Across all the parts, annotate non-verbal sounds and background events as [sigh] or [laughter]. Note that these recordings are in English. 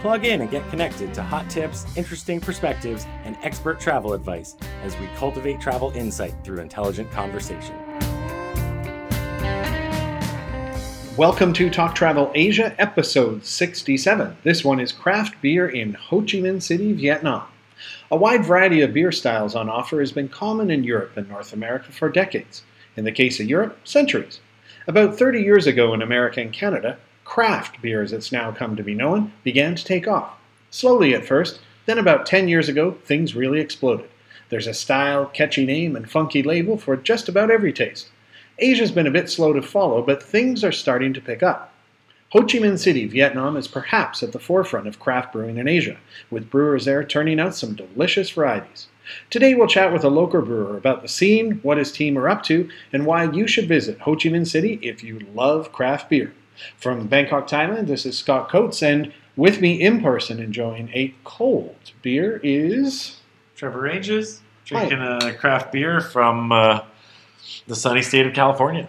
Plug in and get connected to hot tips, interesting perspectives, and expert travel advice as we cultivate travel insight through intelligent conversation. Welcome to Talk Travel Asia, episode 67. This one is craft beer in Ho Chi Minh City, Vietnam. A wide variety of beer styles on offer has been common in Europe and North America for decades. In the case of Europe, centuries. About 30 years ago in America and Canada, craft beer, as it's now come to be known, began to take off. Slowly at first, then about 10 years ago, things really exploded. There's a style, catchy name, and funky label for just about every taste. Asia's been a bit slow to follow, but things are starting to pick up. Ho Chi Minh City, Vietnam is perhaps at the forefront of craft brewing in Asia, with brewers there turning out some delicious varieties. Today we'll chat with a local brewer about the scene, what his team are up to, and why you should visit Ho Chi Minh City if you love craft beer. From Bangkok, Thailand, this is Scott Coates, and with me in person enjoying a cold beer is Trevor Ranges, drinking Hi. a craft beer from uh, the sunny state of California.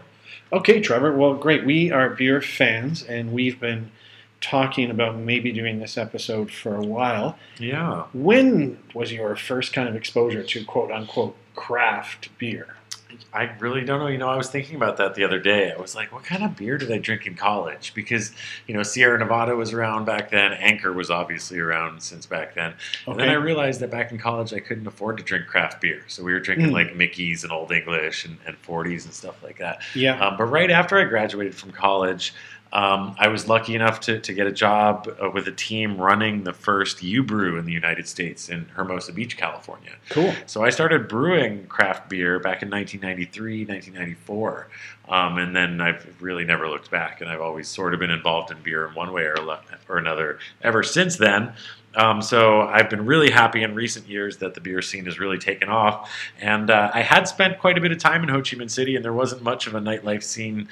Okay, Trevor. Well, great. We are beer fans, and we've been talking about maybe doing this episode for a while. Yeah. When was your first kind of exposure to quote unquote craft beer? I really don't know. You know, I was thinking about that the other day. I was like, what kind of beer did I drink in college? Because, you know, Sierra Nevada was around back then. Anchor was obviously around since back then. Okay. And then I realized that back in college, I couldn't afford to drink craft beer. So we were drinking mm. like Mickey's and Old English and, and 40s and stuff like that. Yeah. Um, but right after I graduated from college, um, I was lucky enough to, to get a job uh, with a team running the first U Brew in the United States in Hermosa Beach, California. Cool. So I started brewing craft beer back in 1993, 1994. Um, and then I've really never looked back, and I've always sort of been involved in beer in one way or, or another ever since then. Um, so I've been really happy in recent years that the beer scene has really taken off. And uh, I had spent quite a bit of time in Ho Chi Minh City, and there wasn't much of a nightlife scene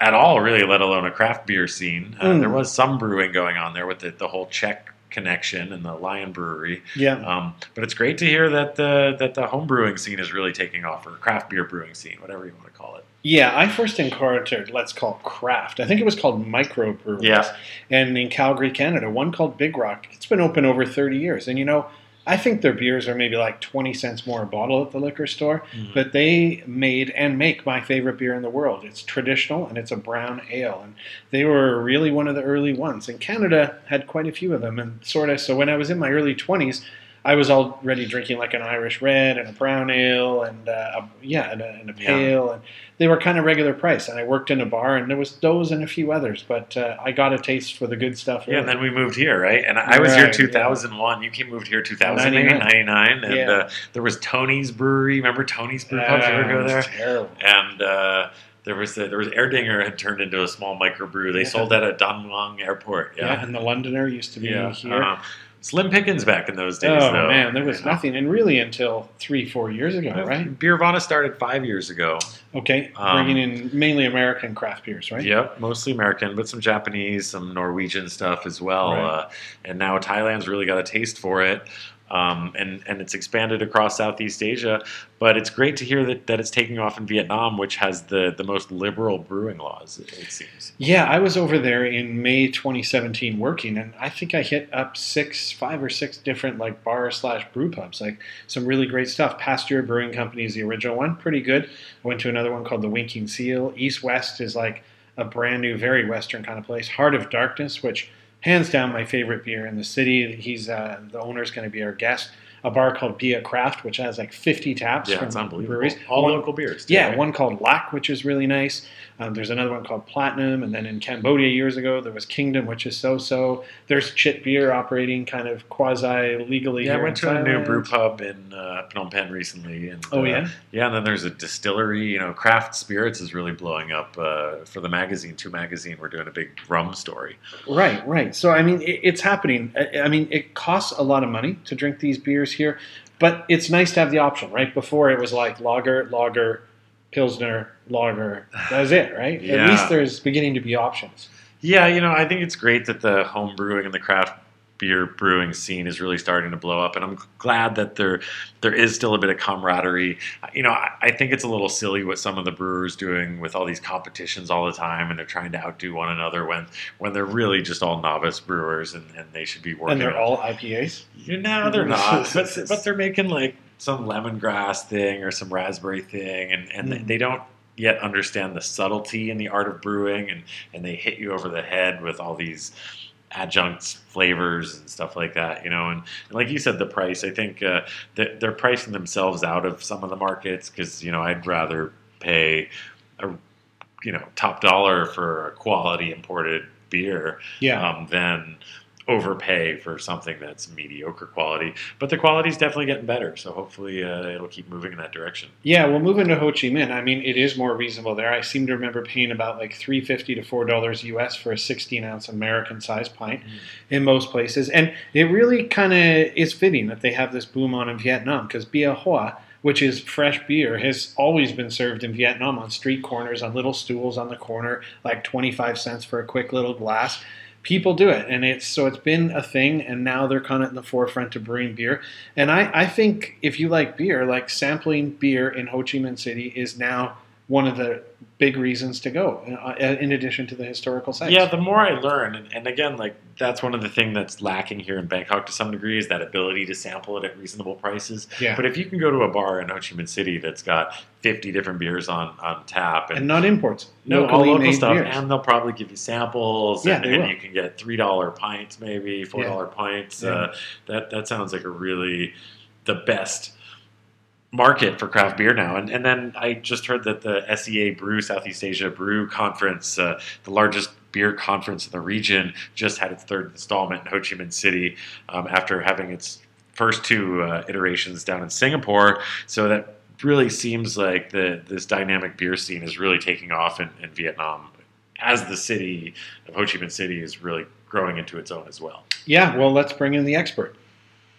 at all, really, let alone a craft beer scene. Uh, mm. There was some brewing going on there with the, the whole Czech connection and the Lion Brewery. Yeah. Um, but it's great to hear that the that the home brewing scene is really taking off, or craft beer brewing scene, whatever you want to call it. Yeah, I first encountered let's call it craft. I think it was called microbreweries. Yeah. And in Calgary, Canada, one called Big Rock. It's been open over 30 years, and you know I think their beers are maybe like 20 cents more a bottle at the liquor store, mm-hmm. but they made and make my favorite beer in the world. It's traditional and it's a brown ale. And they were really one of the early ones. And Canada had quite a few of them. And sort of, so when I was in my early 20s, I was already drinking like an Irish red and a brown ale and uh, a, yeah, and a, and a pale, yeah. and they were kind of regular price. And I worked in a bar, and there was those and a few others, but uh, I got a taste for the good stuff. Yeah, and then we moved here, right? And I was right, here 2001. Yeah. You came moved here 2000, 99, 99 and yeah. uh, there was Tony's Brewery. Remember Tony's Brew Pub? you ever go there? Terrible. And uh, there was there was Erdinger had turned into a small microbrew. They yeah. sold that at Don Mueang Airport. Yeah. yeah. and the Londoner used to be yeah. here. Uh-huh. Slim Pickens back in those days. Oh though. man, there was nothing, and really until three, four years ago, right? Beervana started five years ago. Okay, um, bringing in mainly American craft beers, right? Yep, mostly American, but some Japanese, some Norwegian stuff as well. Right. Uh, and now Thailand's really got a taste for it um, and and it's expanded across Southeast Asia. But it's great to hear that, that it's taking off in Vietnam, which has the the most liberal brewing laws. It, seems. Yeah, I was over there in May 2017 working, and I think I hit up six, five or six different like bar slash brew pubs, like some really great stuff. Pasteur Brewing Company is the original one, pretty good. I went to another one called the Winking Seal. East West is like a brand new, very Western kind of place. Heart of Darkness, which hands down my favorite beer in the city. He's uh, the owner's going to be our guest. A bar called Bia Craft, which has like 50 taps yeah, from breweries. All one, local beers. Too, yeah, right? one called Lac, which is really nice. Um, there's another one called Platinum, and then in Cambodia years ago there was Kingdom, which is so-so. There's Chit Beer operating kind of quasi legally. Yeah, I went to Thailand. a new brew pub in uh, Phnom Penh recently. And, oh uh, yeah, yeah. And then there's a distillery. You know, craft spirits is really blowing up uh, for the magazine. Two magazine, we're doing a big rum story. Right, right. So I mean, it, it's happening. I, I mean, it costs a lot of money to drink these beers here But it's nice to have the option, right? Before it was like lager, lager, pilsner, lager. That was it, right? At [sighs] least there's beginning to be options. Yeah, you know, I think it's great that the home brewing and the craft beer brewing scene is really starting to blow up, and I'm glad that there there is still a bit of camaraderie. You know, I, I think it's a little silly what some of the brewers doing with all these competitions all the time, and they're trying to outdo one another when when they're really just all novice brewers, and, and they should be working. And they're all IPAs. you know, they're not, [laughs] but but they're making like some lemongrass thing or some raspberry thing, and and Mm. they don't yet understand the subtlety in the art of brewing, and and they hit you over the head with all these adjuncts flavors and stuff like that you know and, and like you said the price i think uh, that they're pricing themselves out of some of the markets because you know i'd rather pay a you know top dollar for a quality imported beer Yeah. um, than overpay for something that's mediocre quality. But the quality's definitely getting better, so hopefully uh, it'll keep moving in that direction. Yeah, well, moving to Ho Chi Minh, I mean, it is more reasonable there. I seem to remember paying about like three fifty to four dollars US for a sixteen ounce American size pint in most places, and it really kind of is fitting that they have this boom on in Vietnam because Bia Hoi, which is fresh beer, has always been served in Vietnam on street corners, on little stools on the corner, like twenty five cents for a quick little glass. People do it, and it's so it's been a thing, and now they're kind of in the forefront of brewing beer. And I, I think if you like beer, like sampling beer in Ho Chi Minh City is now one of the big reasons to go, uh, in addition to the historical sites. Yeah, the more I learn, and, and again, like that's one of the things that's lacking here in Bangkok to some degree is that ability to sample it at reasonable prices. Yeah. But if you can go to a bar in Ho Chi Minh City that's got 50 different beers on, on tap and not imports. No, all local stuff, beers. and they'll probably give you samples, Yeah, and, and you can get three dollar pints, maybe four dollar pints. Yeah. Uh, that that sounds like a really the best market for craft beer now. And and then I just heard that the SEA Brew Southeast Asia Brew Conference, uh, the largest beer conference in the region, just had its third installment in Ho Chi Minh City um, after having its first two uh, iterations down in Singapore. So that really seems like the this dynamic beer scene is really taking off in, in Vietnam as the city of Ho Chi Minh City is really growing into its own as well. Yeah, well, let's bring in the expert.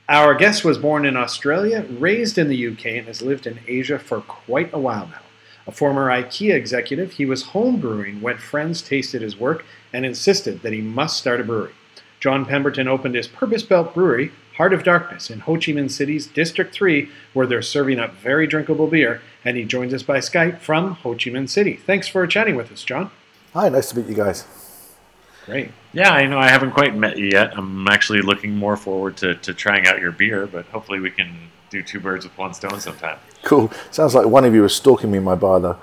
Our guest was born in Australia, raised in the UK, and has lived in Asia for quite a while now. A former IKEA executive, he was home brewing when friends tasted his work and insisted that he must start a brewery. John Pemberton opened his purpose built brewery, Heart of Darkness, in Ho Chi Minh City's District 3, where they're serving up very drinkable beer, and he joins us by Skype from Ho Chi Minh City. Thanks for chatting with us, John. Hi, nice to meet you guys. Great. Yeah, I know I haven't quite met you yet. I'm actually looking more forward to, to trying out your beer, but hopefully we can do two birds with one stone sometime. Cool. Sounds like one of you was stalking me in my bar, though.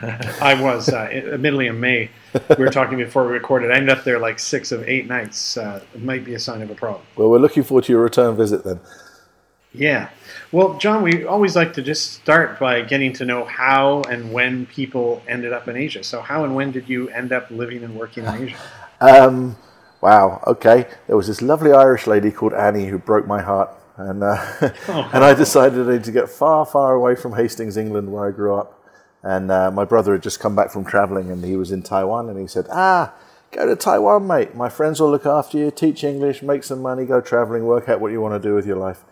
[laughs] I was, uh, admittedly, in May. We were talking before we recorded. I ended up there like six of eight nights. Uh, it might be a sign of a problem. Well, we're looking forward to your return visit then. Yeah. Well, John, we always like to just start by getting to know how and when people ended up in Asia. So, how and when did you end up living and working in Asia? [laughs] Um, wow. Okay. There was this lovely Irish lady called Annie who broke my heart, and uh, [laughs] and I decided I to get far, far away from Hastings, England, where I grew up. And uh, my brother had just come back from traveling, and he was in Taiwan, and he said, "Ah, go to Taiwan, mate. My friends will look after you, teach English, make some money, go traveling, work out what you want to do with your life."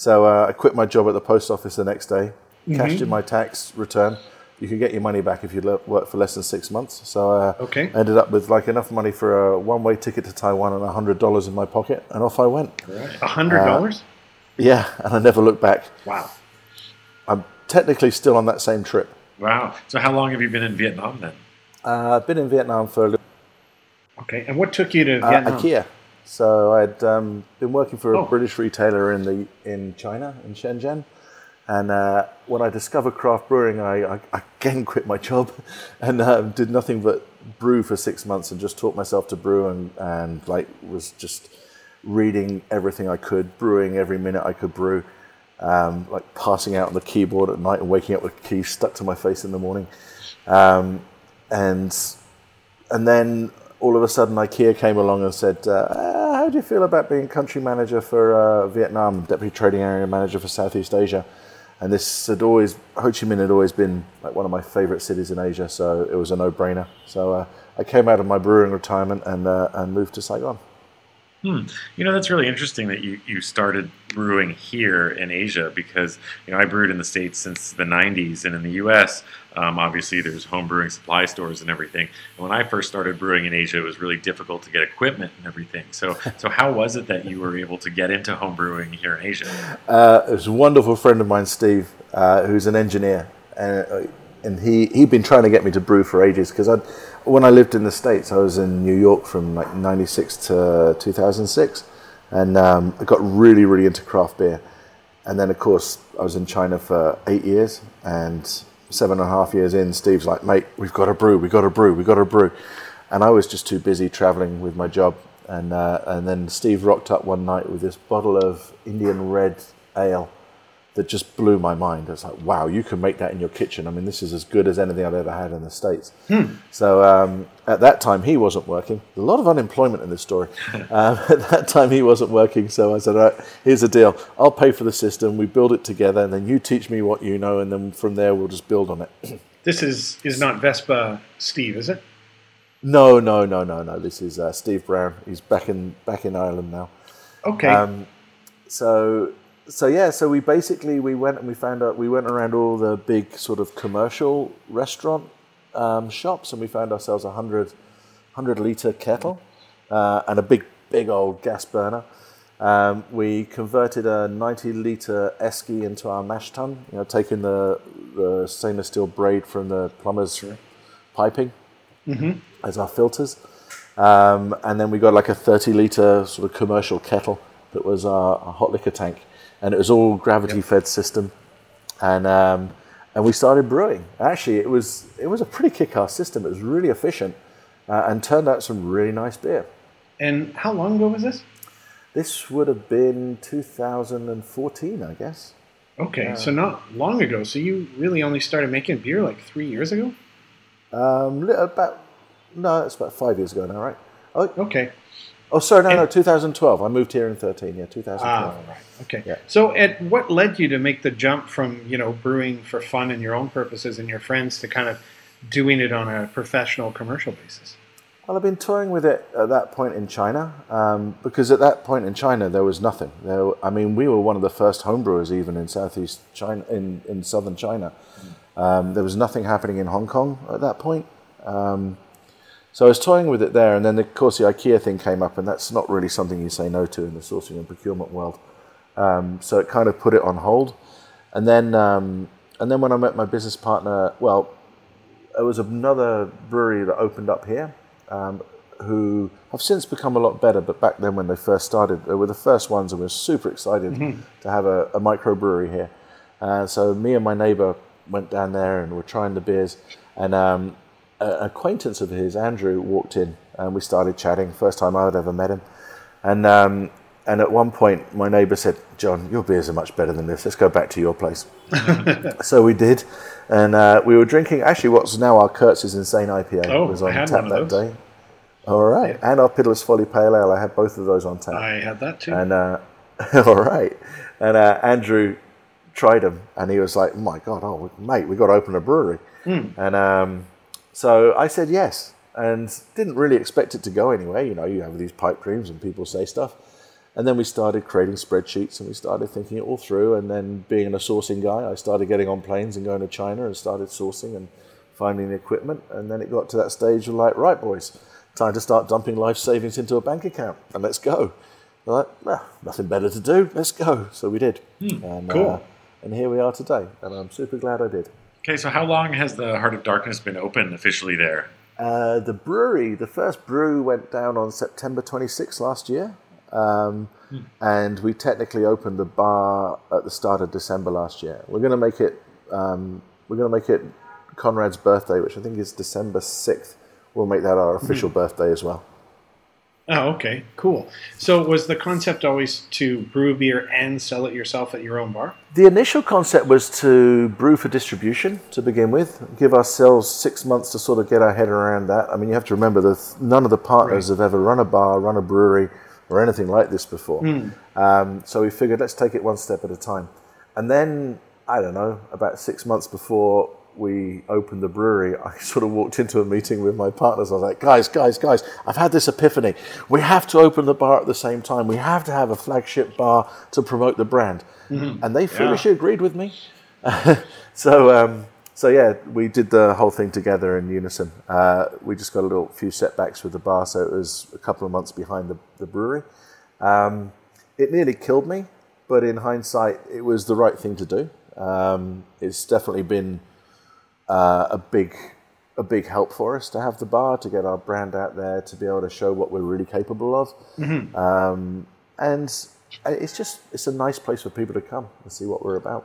So uh, I quit my job at the post office the next day, cashed in my tax return. You could get your money back if you le- work for less than six months. So uh, Okay. I ended up with like enough money for a one-way ticket to Taiwan and hundred dollars in my pocket, and off I went. A hundred dollars? Yeah, and I never looked back. wow. I'm technically still on that same trip. Wow. So how long have you been in Vietnam then? Uh, I've been in Vietnam for a little, Okay. And what took you to uh, Vietnam? IKEA. So I'd um, been working for a Oh. British retailer in the in China in Shenzhen, and uh, when I discovered craft brewing, I, I again quit my job [laughs] and um, did nothing but brew for six months and just taught myself to brew and and like was just reading everything I could, brewing every minute I could brew. Um, like passing out on the keyboard at night and waking up with keys stuck to my face in the morning, um, and and then all of a sudden IKEA came along and said, uh, "Ah, "How do you feel about being country manager for uh, Vietnam, deputy trading area manager for Southeast Asia?" And this had always Ho Chi Minh had always been like one of my favorite cities in Asia, so it was a no-brainer. So uh, I came out of my brewing retirement and uh, and moved to Saigon. Hmm. You know, that's really interesting that you, you started brewing here in Asia because, you know, I brewed in the States since the 90s and in the US, um, obviously there's home brewing supply stores and everything. And when I first started brewing in Asia, it was really difficult to get equipment and everything. So, [laughs] so how was it that you were able to get into home brewing here in Asia? Uh, it was a wonderful friend of mine, Steve, uh, who's an engineer. And, uh, and he, he'd been trying to get me to brew for ages because I'd when I lived in the States, I was in New York from like 96 to 2006 and um, I got really, really into craft beer. And then, of course, I was in China for eight years and seven and a half years in, Steve's like, mate, we've got to brew, we've got to brew, we've got to brew. And I was just too busy traveling with my job. And, uh, and then Steve rocked up one night with this bottle of Indian red ale that just blew my mind. I was like, wow, you can make that in your kitchen. I mean, this is as good as anything I've ever had in the States. Hmm. So um, at that time, he wasn't working. A lot of unemployment in this story. [laughs] um, [laughs] at that time, he wasn't working. So I said, all right, here's the deal. I'll pay for the system. We build it together, and then you teach me what you know, and then from there, we'll just build on it. [clears throat] this is, is not Vespa Steve, is it? No, no, no, no, no. This is uh, Steve Brown. He's back in back in Ireland now. Okay. Um, so so yeah, so we basically we went and we found out we went around all the big sort of commercial restaurant um, shops and we found ourselves a 100, 100 liter kettle uh, and a big big old gas burner. Um, we converted a 90 liter esky into our mash tun, you know, taking the, the stainless steel braid from the plumber's piping mm-hmm. as our filters. Um, and then we got like a 30 liter sort of commercial kettle that was our, our hot liquor tank and it was all gravity fed system, and um, and we started brewing. Actually, it was it was a pretty kick-ass system. It was really efficient, uh, and turned out some really nice beer. And how long ago was this? This would have been 2014, I guess. Okay, uh, so not long ago. So you really only started making beer like three years ago? Um, about no, it's about five years ago now, right? Oh, okay. Oh, sorry, no, and, no, 2012. I moved here in 13. Yeah, 2012. Ah, right. Okay. Yeah. So, at what led you to make the jump from you know brewing for fun and your own purposes and your friends to kind of doing it on a professional commercial basis? Well, I've been touring with it at that point in China um, because at that point in China there was nothing. There, I mean, we were one of the first homebrewers even in southeast China, in in southern China. Mm. Um, there was nothing happening in Hong Kong at that point. Um, so I was toying with it there, and then of course the IKEA thing came up, and that's not really something you say no to in the sourcing and procurement world. Um, so it kind of put it on hold, and then um, and then when I met my business partner, well, there was another brewery that opened up here, um, who have since become a lot better. But back then, when they first started, they were the first ones, and we were super excited mm-hmm. to have a, a microbrewery here. Uh, so me and my neighbor went down there, and we're trying the beers, and um, an acquaintance of his, Andrew, walked in and we started chatting. First time I had ever met him. And, um, and at one point, my neighbour said, John, your beers are much better than this. Let's go back to your place. [laughs] so we did. And uh, we were drinking, actually, what's now our Kurtz's Insane IPA oh, was on tap that day. All right. Yeah. And our Piddler's Folly Pale Ale. I had both of those on tap. I had that too. And uh, [laughs] all right. And uh, Andrew tried them and he was like, my God, oh, mate, we've got to open a brewery. Mm. And um, so I said yes and didn't really expect it to go anywhere. You know, you have these pipe dreams and people say stuff. And then we started creating spreadsheets and we started thinking it all through. And then, being a sourcing guy, I started getting on planes and going to China and started sourcing and finding the equipment. And then it got to that stage of like, right, boys, time to start dumping life savings into a bank account and let's go. We're like, ah, nothing better to do, let's go. So we did. Hmm, and, cool. Uh, and here we are today. And I'm super glad I did. Okay, so how long has the Heart of Darkness been open officially there? Uh, the brewery, the first brew went down on September 26 last year. Um, hmm. And we technically opened the bar at the start of December last year. We're going to make it. Um, we're going to make it Conrad's birthday, which I think is December sixth. We'll make that our official hmm. birthday as well. Oh, okay, cool. So, was the concept always to brew beer and sell it yourself at your own bar? The initial concept was to brew for distribution to begin with, give ourselves six months to sort of get our head around that. I mean, you have to remember that none of the partners right. have ever run a bar, run a brewery, or anything like this before. Mm. Um, so, we figured let's take it one step at a time. And then, I don't know, about six months before we opened the brewery, [laughs] I sort of walked into a meeting with my partners. I was like, guys, guys, guys, I've had this epiphany. We have to open the bar at the same time. We have to have a flagship bar to promote the brand. And they foolishly agreed with me. [laughs] so, um, so yeah, we did the whole thing together in unison. Uh, we just got a little few setbacks with the bar, so it was a couple of months behind the, the brewery. Um, it nearly killed me, but in hindsight, it was the right thing to do. Um, it's definitely been uh, a big a big help for us to have the bar to get our brand out there to be able to show what we're really capable of um, and it's just it's a nice place for people to come and see what we're about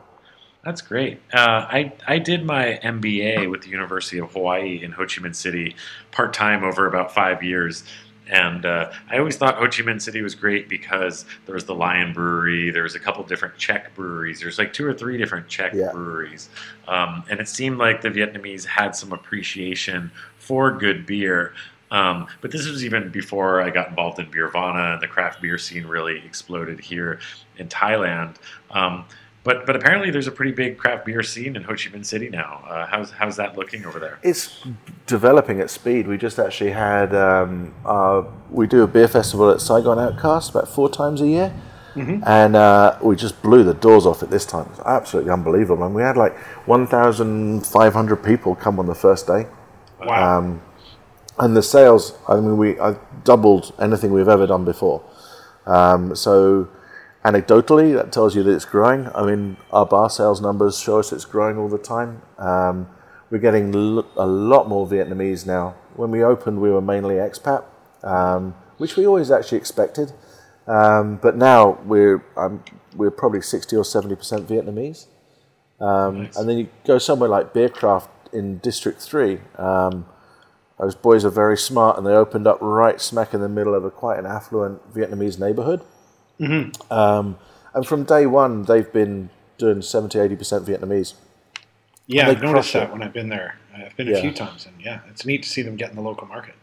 That's great. Uh, I I did my MBA with the University of Hawaii in Ho Chi Minh City part time over about five years. And uh, I always thought Ho Chi Minh City was great because there was the Lion Brewery. There was a couple different Czech breweries. There's like two or three different Czech Yeah. breweries, um, and it seemed like the Vietnamese had some appreciation for good beer. Um, but this was even before I got involved in Beervana and the craft beer scene really exploded here in Thailand. Um, but but apparently there's a pretty big craft beer scene in Ho Chi Minh City now. Uh, how's how's that looking over there? it's developing at speed we just actually had um, uh, we do a beer festival at saigon outcast about four times a year and uh, we just blew the doors off it this time it's absolutely unbelievable and we had like 1500 people come on the first day Wow. Um, and the sales, I mean, we I doubled anything we've ever done before. Um, so, anecdotally, that tells you that it's growing. I mean, our bar sales numbers show us it's growing all the time. Um, we're getting l- a lot more Vietnamese now. When we opened, we were mainly expat, um, which we always actually expected. Um, but now we're um, we're probably sixty or seventy percent Vietnamese. Um, And then you go somewhere like Bia Craft in District 3. Um, those boys are very smart and they opened up right smack in the middle of a quite an affluent Vietnamese neighborhood. Um, and from day one, they've been doing 70 80% Vietnamese. yeah, I've noticed that it. when I've been there. I've been a Yeah. few times, and yeah, it's neat to see them get in the local market.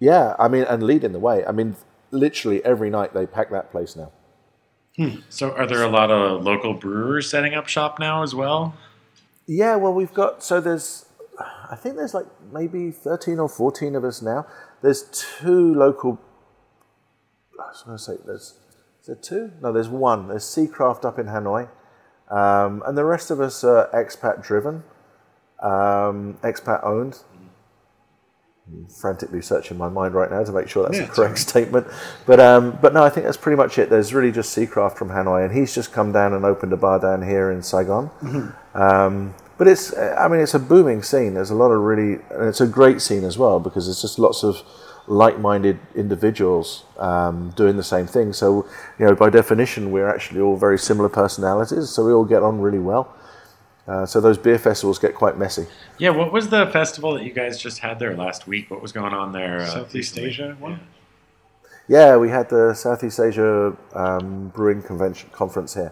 Yeah, I mean, and leading the way. I mean, literally every night they pack that place now. So are there a lot of local brewers setting up shop now as well? Yeah, well, we've got so there's, I think there's like maybe thirteen or fourteen of us now. There's two local. I was going to say there's, is there two? No, there's one. There's Seacraft up in Hanoi, um, and the rest of us are expat driven, um, expat owned. I'm frantically searching my mind right now to make sure that's Yeah, a correct statement. But um, but no, I think that's pretty much it. There's really just Seacraft from Hanoi, and he's just come down and opened a bar down here in Saigon. Um, but it's, I mean, it's a booming scene. There's a lot of really, and it's a great scene as well because there's just lots of like-minded individuals um, doing the same thing. So, you know, by definition, we're actually all very similar personalities. So we all get on really well. Uh, so those beer festivals get quite messy. Yeah, what was the festival that you guys just had there last week? What was going on there? uh, Southeast recently? Asia one? Yeah, we had the Southeast Asia um, Brewing Convention conference here,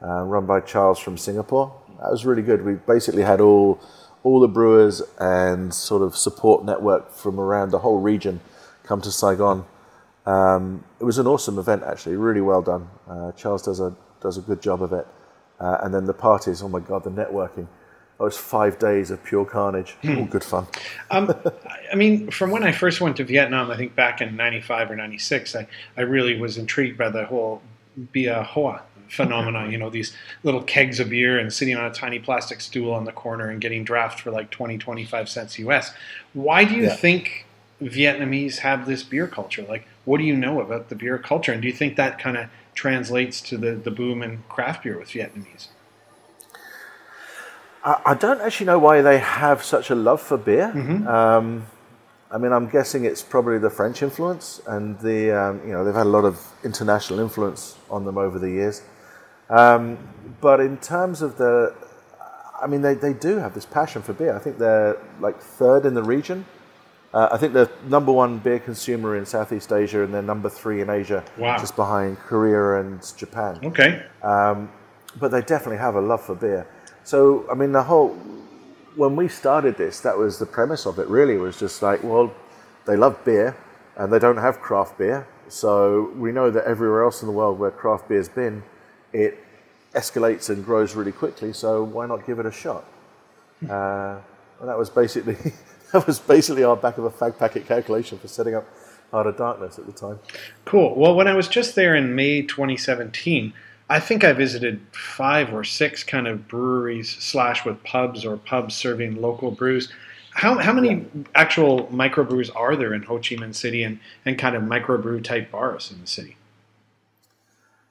uh, run by Charles from Singapore. That was really good. We basically had all all the brewers and sort of support network from around the whole region come to Saigon. Um, it was an awesome event, actually, really well done. Uh, Charles does a does a good job of it, uh, and then the parties. Oh my God, the networking! It was five days of pure carnage. All good fun. [laughs] Um, I- I mean, from when I first went to Vietnam, I think back in '95 or '96, I, I really was intrigued by the whole Bia Hoi phenomenon. You know, these little kegs of beer and sitting on a tiny plastic stool on the corner and getting draft for like 20, 25 cents US. Why do you Yeah. think Vietnamese have this beer culture? Like, what do you know about the beer culture? And do you think that kind of translates to the, the boom in craft beer with Vietnamese? I, I don't actually know why they have such a love for beer. Um, I mean, I'm guessing it's probably the French influence, and the um, you know they've had a lot of international influence on them over the years. Um, but in terms of the, I mean, they, they do have this passion for beer. I think they're like third in the region. Uh, I think they're number one beer consumer in Southeast Asia, and they're number three in Asia, Wow. just behind Korea and Japan Okay. but they definitely have a love for beer. So, I mean, the whole when we started this, that was the premise of it. Really, was just like, well, they love beer and they don't have craft beer. So we know that everywhere else in the world where craft beer's been, it escalates and grows really quickly. So why not give it a shot? Uh, and that was basically [laughs] that was basically our back of a fag packet calculation for setting up Heart of Darkness at the time. Cool. Well, when I was just there in May 2017, I think I visited five or six kind of breweries slash with pubs or pubs serving local brews. How, how many actual microbrews are there in Ho Chi Minh City and, and kind of microbrew type bars in the city?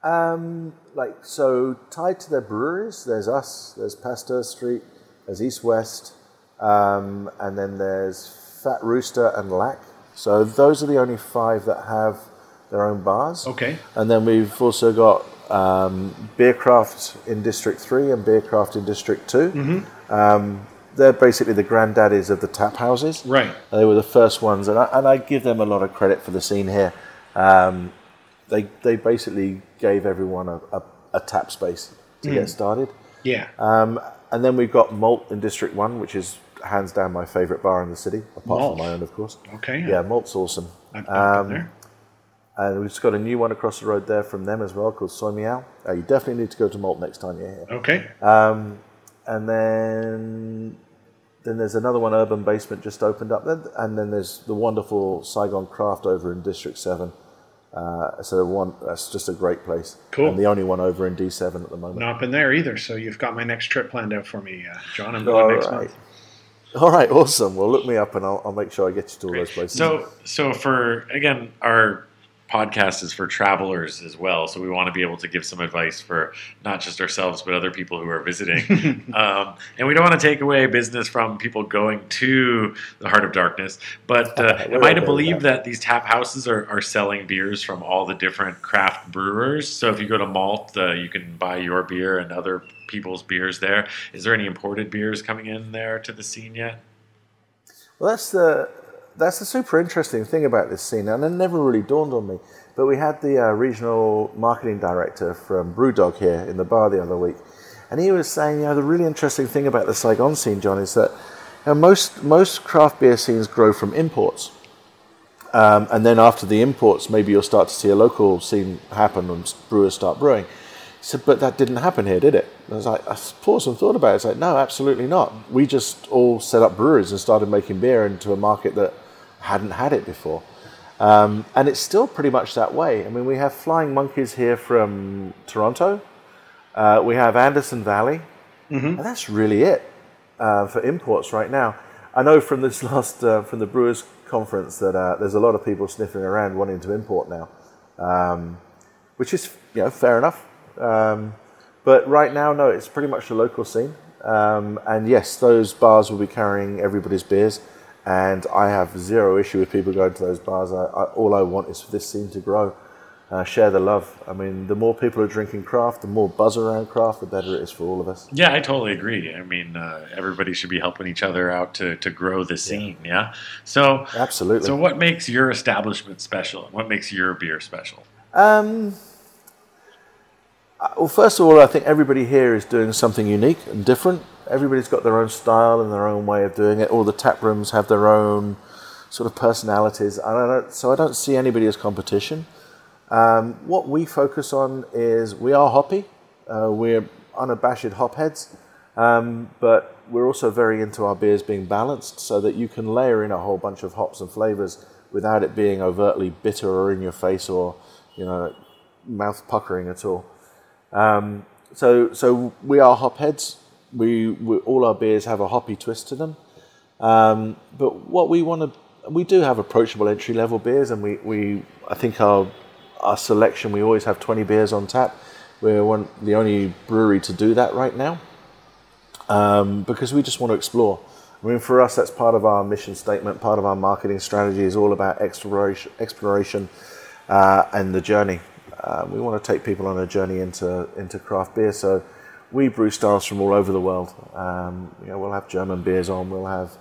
Um, like so, tied to their breweries, there's us, there's Pasteur Street, there's East West, um, and then there's Fat Rooster and Lac. So those are the only five that have their own bars. Okay. And then we've also got um, Bia Craft in District 3 and Bia Craft in District 2. Um, they're basically the granddaddies of the tap houses. Right. They were the first ones, and I, and I give them a lot of credit for the scene here. Um, they, they basically gave everyone a, a, a tap space to get started. Yeah. Um, and then we've got Malt in District 1, which is hands down my favourite bar in the city, apart Malt. from my own, of course. okay. Yeah, Malt's awesome. I've, I've Um, there. And we've just got a new one across the road there from them as well called Soy Meow. Uh, you definitely need to go to Malt next time you're here. Okay. Um, and then then there's another one, Urban Basement, just opened up. And then there's the wonderful Saigon Craft over in District 7. Uh, so one, that's just a great place. Cool. And the only one over in D7 at the moment. Not been there either, so you've got my next trip planned out for me, uh, John. I'm All going next right. month. All right, awesome. Well, look me up and I'll, I'll make sure I get you to all those places. So, so for again, our podcast is for travelers as well. So we want to be able to give some advice for not just ourselves but other people who are visiting. [laughs] um, and we don't want to take away business from people going to the Heart of Darkness. But uh, [laughs] am I okay to with believe that. that these tap houses are, are selling beers from all the different craft brewers? So if you go to Malt, uh, you can buy your beer and other people's beers there. Is there any imported beers coming in there to the scene yet? Well, that's the that's the super interesting thing about this scene, and it never really dawned on me. But we had the uh, regional marketing director from Brewdog here in the bar the other week, and he was saying, you know, the really interesting thing about the Saigon scene, John, is that you know, most most craft beer scenes grow from imports. Um, and then after the imports, maybe you'll start to see a local scene happen and brewers start brewing. Said, but that didn't happen here, did it? I was like, I paused and thought about it. It's like, no, absolutely not. We just all set up breweries and started making beer into a market that hadn't had it before. Um, and it's still pretty much that way. I mean, we have Flying Monkeys here from Toronto. Uh, we have Anderson Valley. And that's really it uh, for imports right now. I know from this [laughs] last uh, from the Brewers conference that uh, there's a lot of people sniffing around wanting to import now, um, which is you know fair enough. Um, but right now, no, it's pretty much the local scene. Um, and yes, those bars will be carrying everybody's beers, and I have zero issue with people going to those bars. I, I, all I want is for this scene to grow. Uh, share the love. I mean, the more people are drinking craft, the more buzz around craft, the better it is for all of us. Yeah, I totally agree. I mean, uh, everybody should be helping each other out to, to grow the scene. Yeah. So, Absolutely. so what makes your establishment special? What makes your beer special? Um, uh, well, first of all, I think everybody here is doing something unique and different. Everybody's got their own style and their own way of doing it. All the tap rooms have their own sort of personalities. I so I don't see anybody as competition. Um, what we focus on is we are hoppy. Uh, we're unabashed hopheads, um, but we're also very into our beers being balanced so that you can layer in a whole bunch of hops and flavors without it being overtly bitter or in your face or you know mouth puckering at all. Um, so, so we are hopheads. We, we all our beers have a hoppy twist to them. Um, but what we want to, we do have approachable entry level beers, and we, we I think our our selection we always have 20 beers on tap. We're one the only brewery to do that right now um, because we just want to explore. I mean, for us, that's part of our mission statement. Part of our marketing strategy is all about exploration, exploration, uh, and the journey. Uh, we want to take people on a journey into into craft beer. So we brew styles from all over the world. Um, you know, we'll have German beers on. We'll have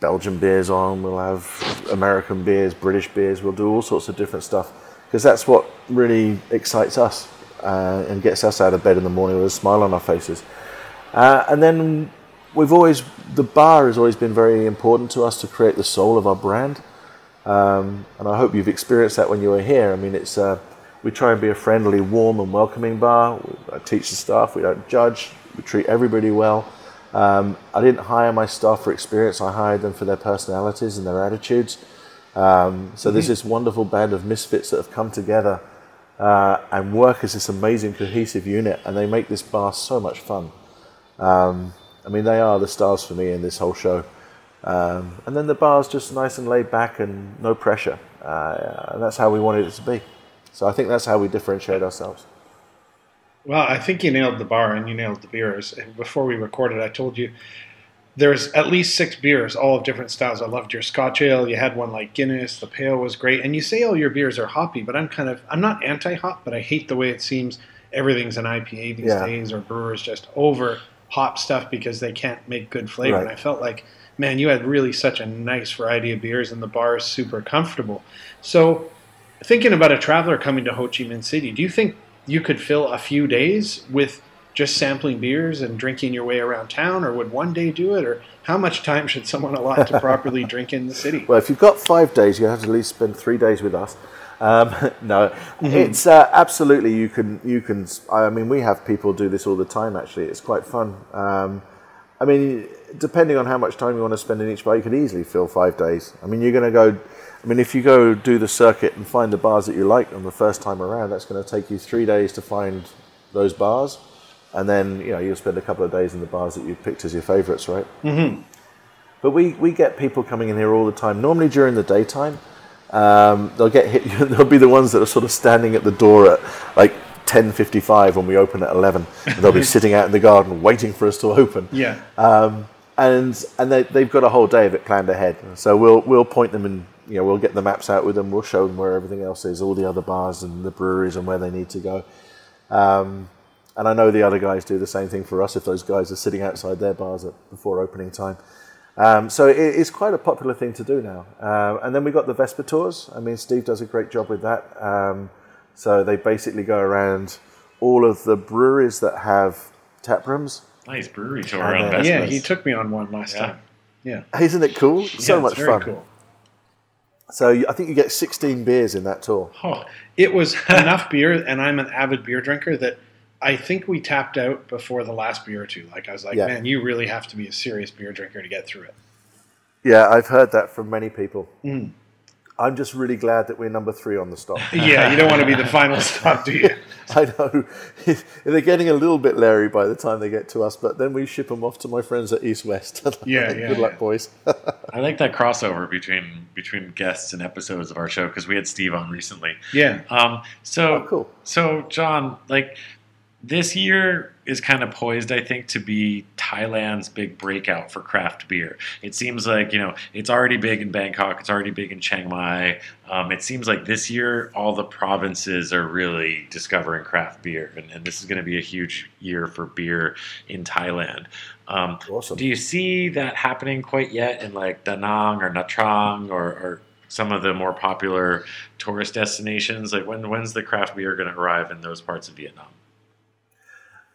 Belgian beers on. We'll have American beers, British beers. We'll do all sorts of different stuff because that's what really excites us uh, and gets us out of bed in the morning with a smile on our faces. Uh, and then we've always, the bar has always been very important to us to create the soul of our brand. Um, and I hope you've experienced that when you were here. I mean, it's uh, we try and be a friendly, warm, and welcoming bar. We, I teach the staff we don't judge. We treat everybody well, Um, I didn't hire my staff for experience. I hired them for their personalities and their attitudes. Um, so there's this wonderful band of misfits that have come together uh, and work as this amazing cohesive unit, and they make this bar so much fun. Um, I mean, they are the stars for me in this whole show. Um, and then the bar's just nice and laid back and no pressure. Uh, and that's how we wanted it to be. So I think that's how we differentiate ourselves. Well, I think you nailed the bar and you nailed the beers. Before we recorded, I told you there's at least six beers, all of different styles. I loved your Scotch ale. You had one like Guinness. The pale was great. And you say all your beers are hoppy, but I'm kind of I'm not anti-hop, but I hate the way it seems everything's an IPA these Yeah. days, or brewers just over hop stuff because they can't make good flavor. Right. And I felt like, man, you had really such a nice variety of beers, and the bar is super comfortable. So, thinking about a traveler coming to Ho Chi Minh City, do you think you could fill a few days with just sampling beers and drinking your way around town, or would one day do it? Or how much time should someone allot to [laughs] properly drink in the city? Well, if you've got five days, you have to at least spend three days with us. Um, [laughs] no, it's uh, absolutely you can you can. I mean, we have people do this all the time. Actually, it's quite fun. Um, I mean, depending on how much time you want to spend in each bar, you could easily fill five days. I mean, you're going to go. I mean, if you go do the circuit and find the bars that you like on the first time around, that's going to take you three days to find those bars, and then you know you'll spend a couple of days in the bars that you've picked as your favourites, right? But we, we get people coming in here all the time. Normally during the daytime, um, they'll get hit. [laughs] They'll be the ones that are sort of standing at the door at like ten fifty five when we open at eleven. And they'll be [laughs] sitting out in the garden waiting for us to open. Yeah. Um, and and they, they've got a whole day of it planned ahead. So we'll we'll point them and you know we'll get the maps out with them. We'll show them where everything else is, all the other bars and the breweries and where they need to go. Um, and I know the other guys do the same thing for us if those guys are sitting outside their bars at, before opening time. Um, so it, it's quite a popular thing to do now. Um, and then we got the Vespa tours. I mean, Steve does a great job with that. Um, so they basically go around all of the breweries that have tap rooms. Nice brewery tour I around know. Yeah, he took me on one last Yeah. time. Yeah. Isn't it cool? so Yeah, it's much very fun. Cool. So I think you get 16 beers in that tour. Oh, It was [laughs] enough beer, and I'm an avid beer drinker that I think we tapped out before the last beer or two. Like I was like, Yeah. man, you really have to be a serious beer drinker to get through it. Yeah, I've heard that from many people. Mm. I'm just really glad that we're number three on the stop. [laughs] Yeah, you don't want to be the [laughs] final stop, do you? [laughs] I know [laughs] they're getting a little bit leery by the time they get to us, but then we ship them off to my friends at East West. [laughs] Yeah, yeah, Good luck, yeah. boys. I like that crossover between between guests and episodes of our show because we had Steve on recently. Yeah. Um, so Oh, cool. So John, like this year is kind of poised, I think, to be Thailand's big breakout for craft beer. It seems like you know it's already big in Bangkok, it's already big in Chiang Mai. Um, it seems like this year all the provinces are really discovering craft beer, and, and this is going to be a huge year for beer in Thailand. Um, Awesome. do you see that happening quite yet in like Da Nang or Nha Trang or, or some of the more popular tourist destinations? Like when when's the craft beer going to arrive in those parts of Vietnam?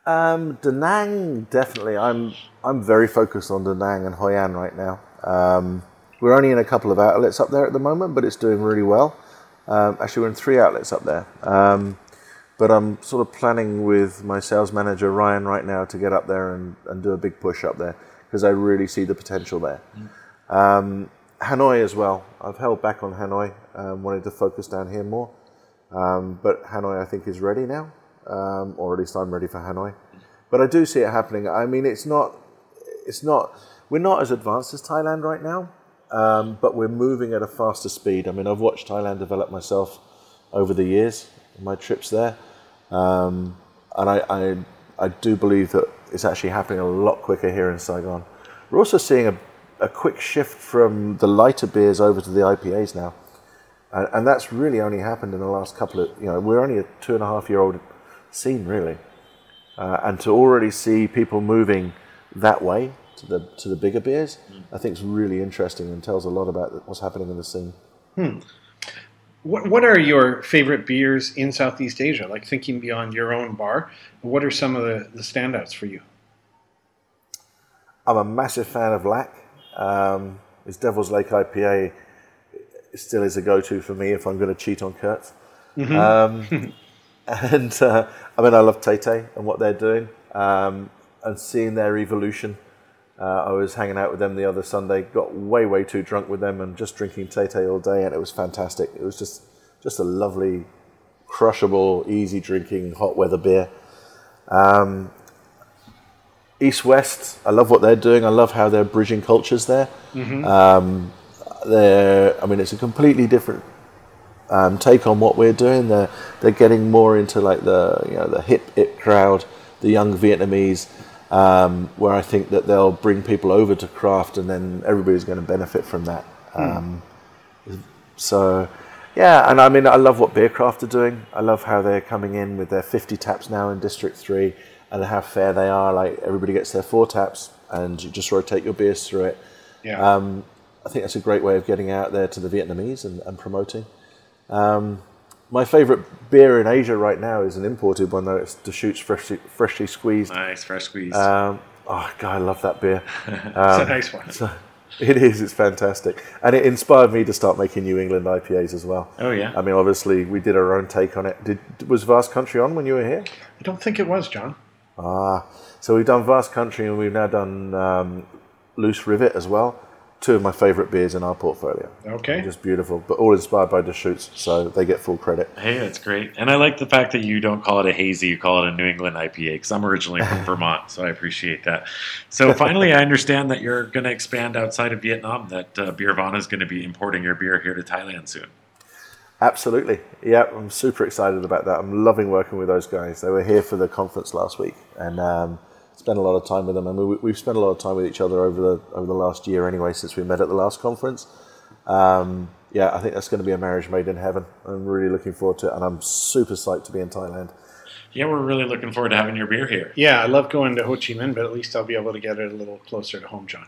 Um, Da Nang, definitely. I'm I'm very focused on Da Nang and Hoi An right now. Um, we're only in a couple of outlets up there at the moment, but it's doing really well. Um, actually, we're in three outlets up there. Um, but I'm sort of planning with my sales manager Ryan right now to get up there and, and do a big push up there because I really see the potential there. Um, Hanoi as well. I've held back on Hanoi, um, wanted to focus down here more. Um, but Hanoi, I think, is ready now, um, or at least I'm ready for Hanoi. But I do see it happening. I mean, it's not, it's not, we're not as advanced as Thailand right now, um, but we're moving at a faster speed. I mean, I've watched Thailand develop myself over the years, my trips there, um, and I, I, I do believe that it's actually happening a lot quicker here in Saigon. We're also seeing a, a quick shift from the lighter beers over to the IPAs now. And, and that's really only happened in the last couple of, you know, we're only a two and a half year old scene, really. Uh, and to already see people moving that way to the, to the bigger beers, I think is really interesting and tells a lot about what's happening in the scene. Hmm. What What are your favorite beers in Southeast Asia? Like thinking beyond your own bar, what are some of the, the standouts for you? I'm a massive fan of Lac. Um, it's Devil's Lake IPA. Still is a go-to for me if I'm going to cheat on Kurt. Um, [laughs] and uh, I mean, I love Tay Tay and what they're doing, um, and seeing their evolution Uh, I was hanging out with them the other Sunday, got way, way too drunk with them, and just drinking Tete all day, and it was fantastic. It was just, just a lovely, crushable, easy drinking hot weather beer. Um, East West, I love what they're doing. I love how they're bridging cultures there. Um, they're, I mean, it's a completely different um, take on what we're doing. They're they're getting more into like the you know the hip hip crowd, the young Vietnamese, um, where I think that they'll bring people over to craft, and then everybody's going to benefit from that. Um, so. Yeah, and I mean, I love what Bia Craft are doing. I love how they're coming in with their 50 taps now in District 3 and how fair they are. Like, everybody gets their four taps and you just rotate your beers through it. Yeah. Um, I think that's a great way of getting out there to the Vietnamese and, and promoting. Um, my favourite beer in Asia right now is an imported one, though. It's Deschutes freshly, freshly squeezed. Nice fresh squeeze. Um, oh, God, I love that beer. [laughs] it's a nice one. So, it is, it's fantastic. And it inspired me to start making New England IPAs as well. oh yeah. I mean, obviously, we did our own take on it. Did Was Vast Country on when you were here? I don't think it was, John. Ah, so we've done Vast Country and we've now done um, Loose Rivet as well. Two of my favourite beers in our portfolio. Okay. Just beautiful, but all inspired by Deschutes, so they get full credit. Hey, that's great. And I like the fact that you don't call it a hazy, you call it a New England IPA because I'm originally from [laughs] Vermont, so I appreciate that. So finally, I understand that you're going to expand outside of Vietnam, that uh, Beervana is going to be importing your beer here to Thailand soon. Absolutely. Yeah, I'm super excited about that. I'm loving working with those guys. They were here for the conference last week and um, spent a lot of time with them. And we, we've spent a lot of time with each other over the over the last year anyway, since we met at the last conference. Um, yeah, I think that's going to be a marriage made in heaven. I'm really looking forward to it, and I'm super psyched to be in Thailand. Yeah, we're really looking forward to having your beer here. Yeah, I love going to Ho Chi Minh, but at least I'll be able to get it a little closer to home, John.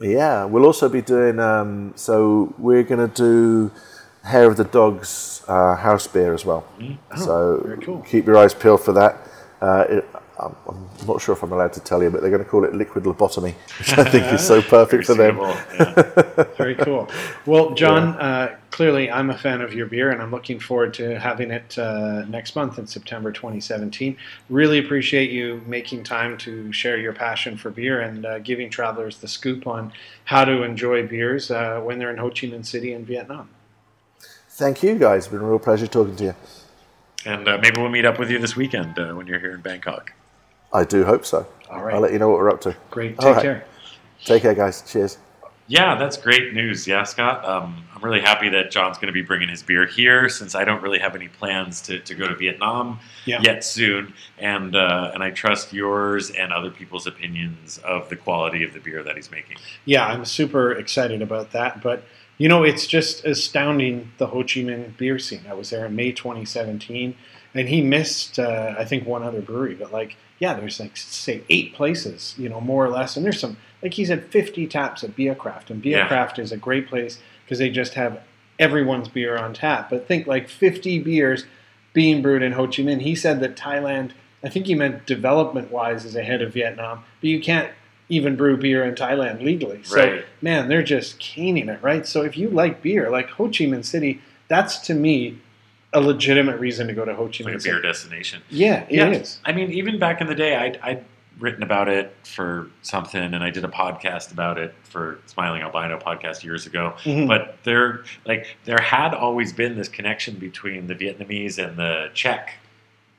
Yeah, we'll also be doing. Um, so we're going to do Hair of the Dog's uh, house beer as well. so very cool. keep your eyes peeled for that. Uh, it, I'm, I'm not sure if I'm allowed to tell you, but they're going to call it liquid lobotomy, which I think is so perfect for them. Yeah. [laughs] Very cool. Well, John, uh, clearly I'm a fan of your beer, and I'm looking forward to having it uh, next month in September 2017. Really appreciate you making time to share your passion for beer and uh, giving travelers the scoop on how to enjoy beers uh, when they're in Ho Chi Minh City in Vietnam. Thank you, guys. It's been a real pleasure talking to you. And uh, maybe we'll meet up with you this weekend uh, when you're here in Bangkok. I do hope so. All right. I'll let you know what we're up to. Great. Take right. care. Take care, guys. Cheers. Yeah, that's great news. Yeah, Scott. Um, I'm really happy that John's going to be bringing his beer here since I don't really have any plans to, to go to Vietnam Yeah. yet soon. And uh, and I trust yours and other people's opinions of the quality of the beer that he's making. Yeah, I'm super excited about that. But you know, it's just astounding the Ho Chi Minh beer scene. I was there in May 2017, and he missed, uh, I think, one other brewery. But like, yeah, there's like say eight places, you know, more or less. And there's some, like he said, 50 taps at Bia Craft, and Yeah. Bia Craft is a great place because they just have everyone's beer on tap. But think like 50 beers being brewed in Ho Chi Minh. He said that Thailand, I think he meant development wise, is ahead of Vietnam, but you can't even brew beer in Thailand legally. So, Right. man, they're just caning it, right? So, if you like beer, like Ho Chi Minh City, that's to me a legitimate reason to go to Ho Chi Like Minh a City. beer destination. Yeah, it is. I mean, even back in the day, I'd, I'd written about it for something, and I did a podcast about it for Smiling Albino podcast years ago. Mhm. But there, like, there had always been this connection between the Vietnamese and the Czech.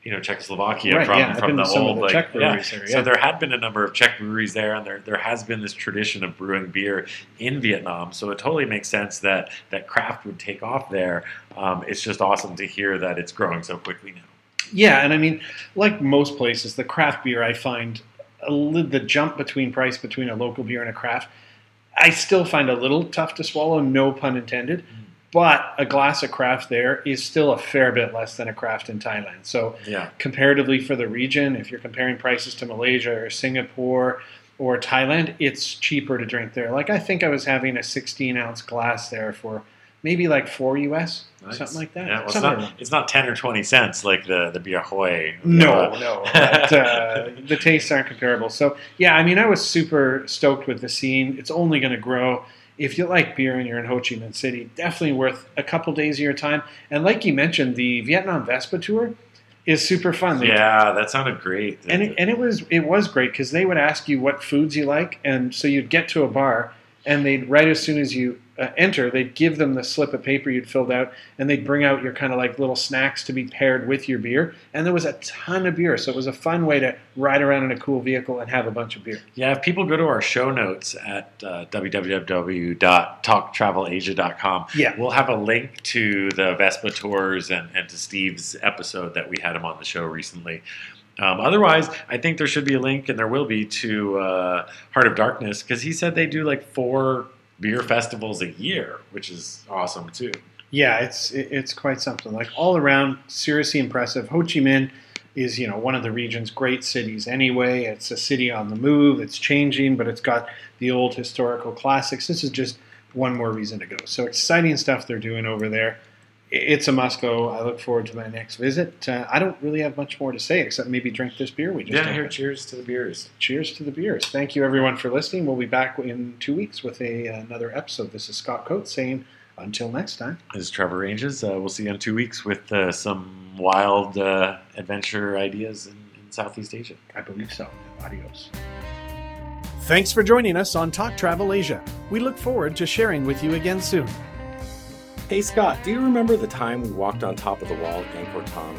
You know, Czechoslovakia Right, from, yeah, from the to some of old the like Czech yeah. breweries there, So there had been a number of Czech breweries there, and there there has been this tradition of brewing beer in Vietnam. So it totally makes sense that that craft would take off there. Um, it's just awesome to hear that it's growing so quickly now. Yeah, and I mean, like most places, the craft beer, I find a the jump between price between a local beer and a craft, I still find a little tough to swallow, no pun intended. But a glass of craft there is still a fair bit less than a craft in Thailand. So Yeah. comparatively for the region, if you're comparing prices to Malaysia or Singapore or Thailand, it's cheaper to drink there. Like I think I was having a 16 ounce glass there for maybe like four US, Nice. something like that. Yeah, well, it's not it's not ten or twenty cents like the the Bia Hoi. No, Uh, no, [laughs] but, uh, the tastes aren't comparable. So yeah, I mean, I was super stoked with the scene. It's only going to grow. If you like beer and you're in Ho Chi Minh City, definitely worth a couple days of your time. And like you mentioned, the Vietnam Vespa tour, is super fun. They- Yeah, that sounded great. and it, and it was it was great because they would ask you what foods you like, and so you'd get to a bar, and they'd right as soon as you uh, enter, they'd give them the slip of paper you'd filled out, and they'd bring out your kind of like little snacks to be paired with your beer, and there was a ton of beer, so it was a fun way to ride around in a cool vehicle and have a bunch of beer. Yeah, if people go to our show notes at uh, www.talktravelasia.com, Yeah. we'll have a link to the Vespa tours and, and to Steve's episode that we had him on the show recently. Um, otherwise, I think there should be a link, and there will be, to uh, Heart of Darkness because he said they do like four beer festivals a year, which is awesome too. Yeah, it's it's quite something. Like all around, seriously impressive. Ho Chi Minh is you know one of the region's great cities. Anyway, it's a city on the move. It's changing, but it's got the old historical classics. This is just one more reason to go. So exciting stuff they're doing over there. I- It's a must go. I look forward to my next visit. Uh, I don't really have much more to say except maybe drink this beer we just Yeah, here, cheers to the beers. Cheers to the beers. Thank you everyone for listening. We'll be back in two weeks with a another episode. This is Scott Coates saying until next time. This is Trevor Ranges. Uh, we'll see you in two weeks with uh, some wild uh, adventure ideas in, in Southeast Asia. I believe so. Adios. Thanks for joining us on Talk Travel Asia. We look forward to sharing with you again soon. Hey Scott, do you remember the time we walked on top of the wall at Angkor Thom?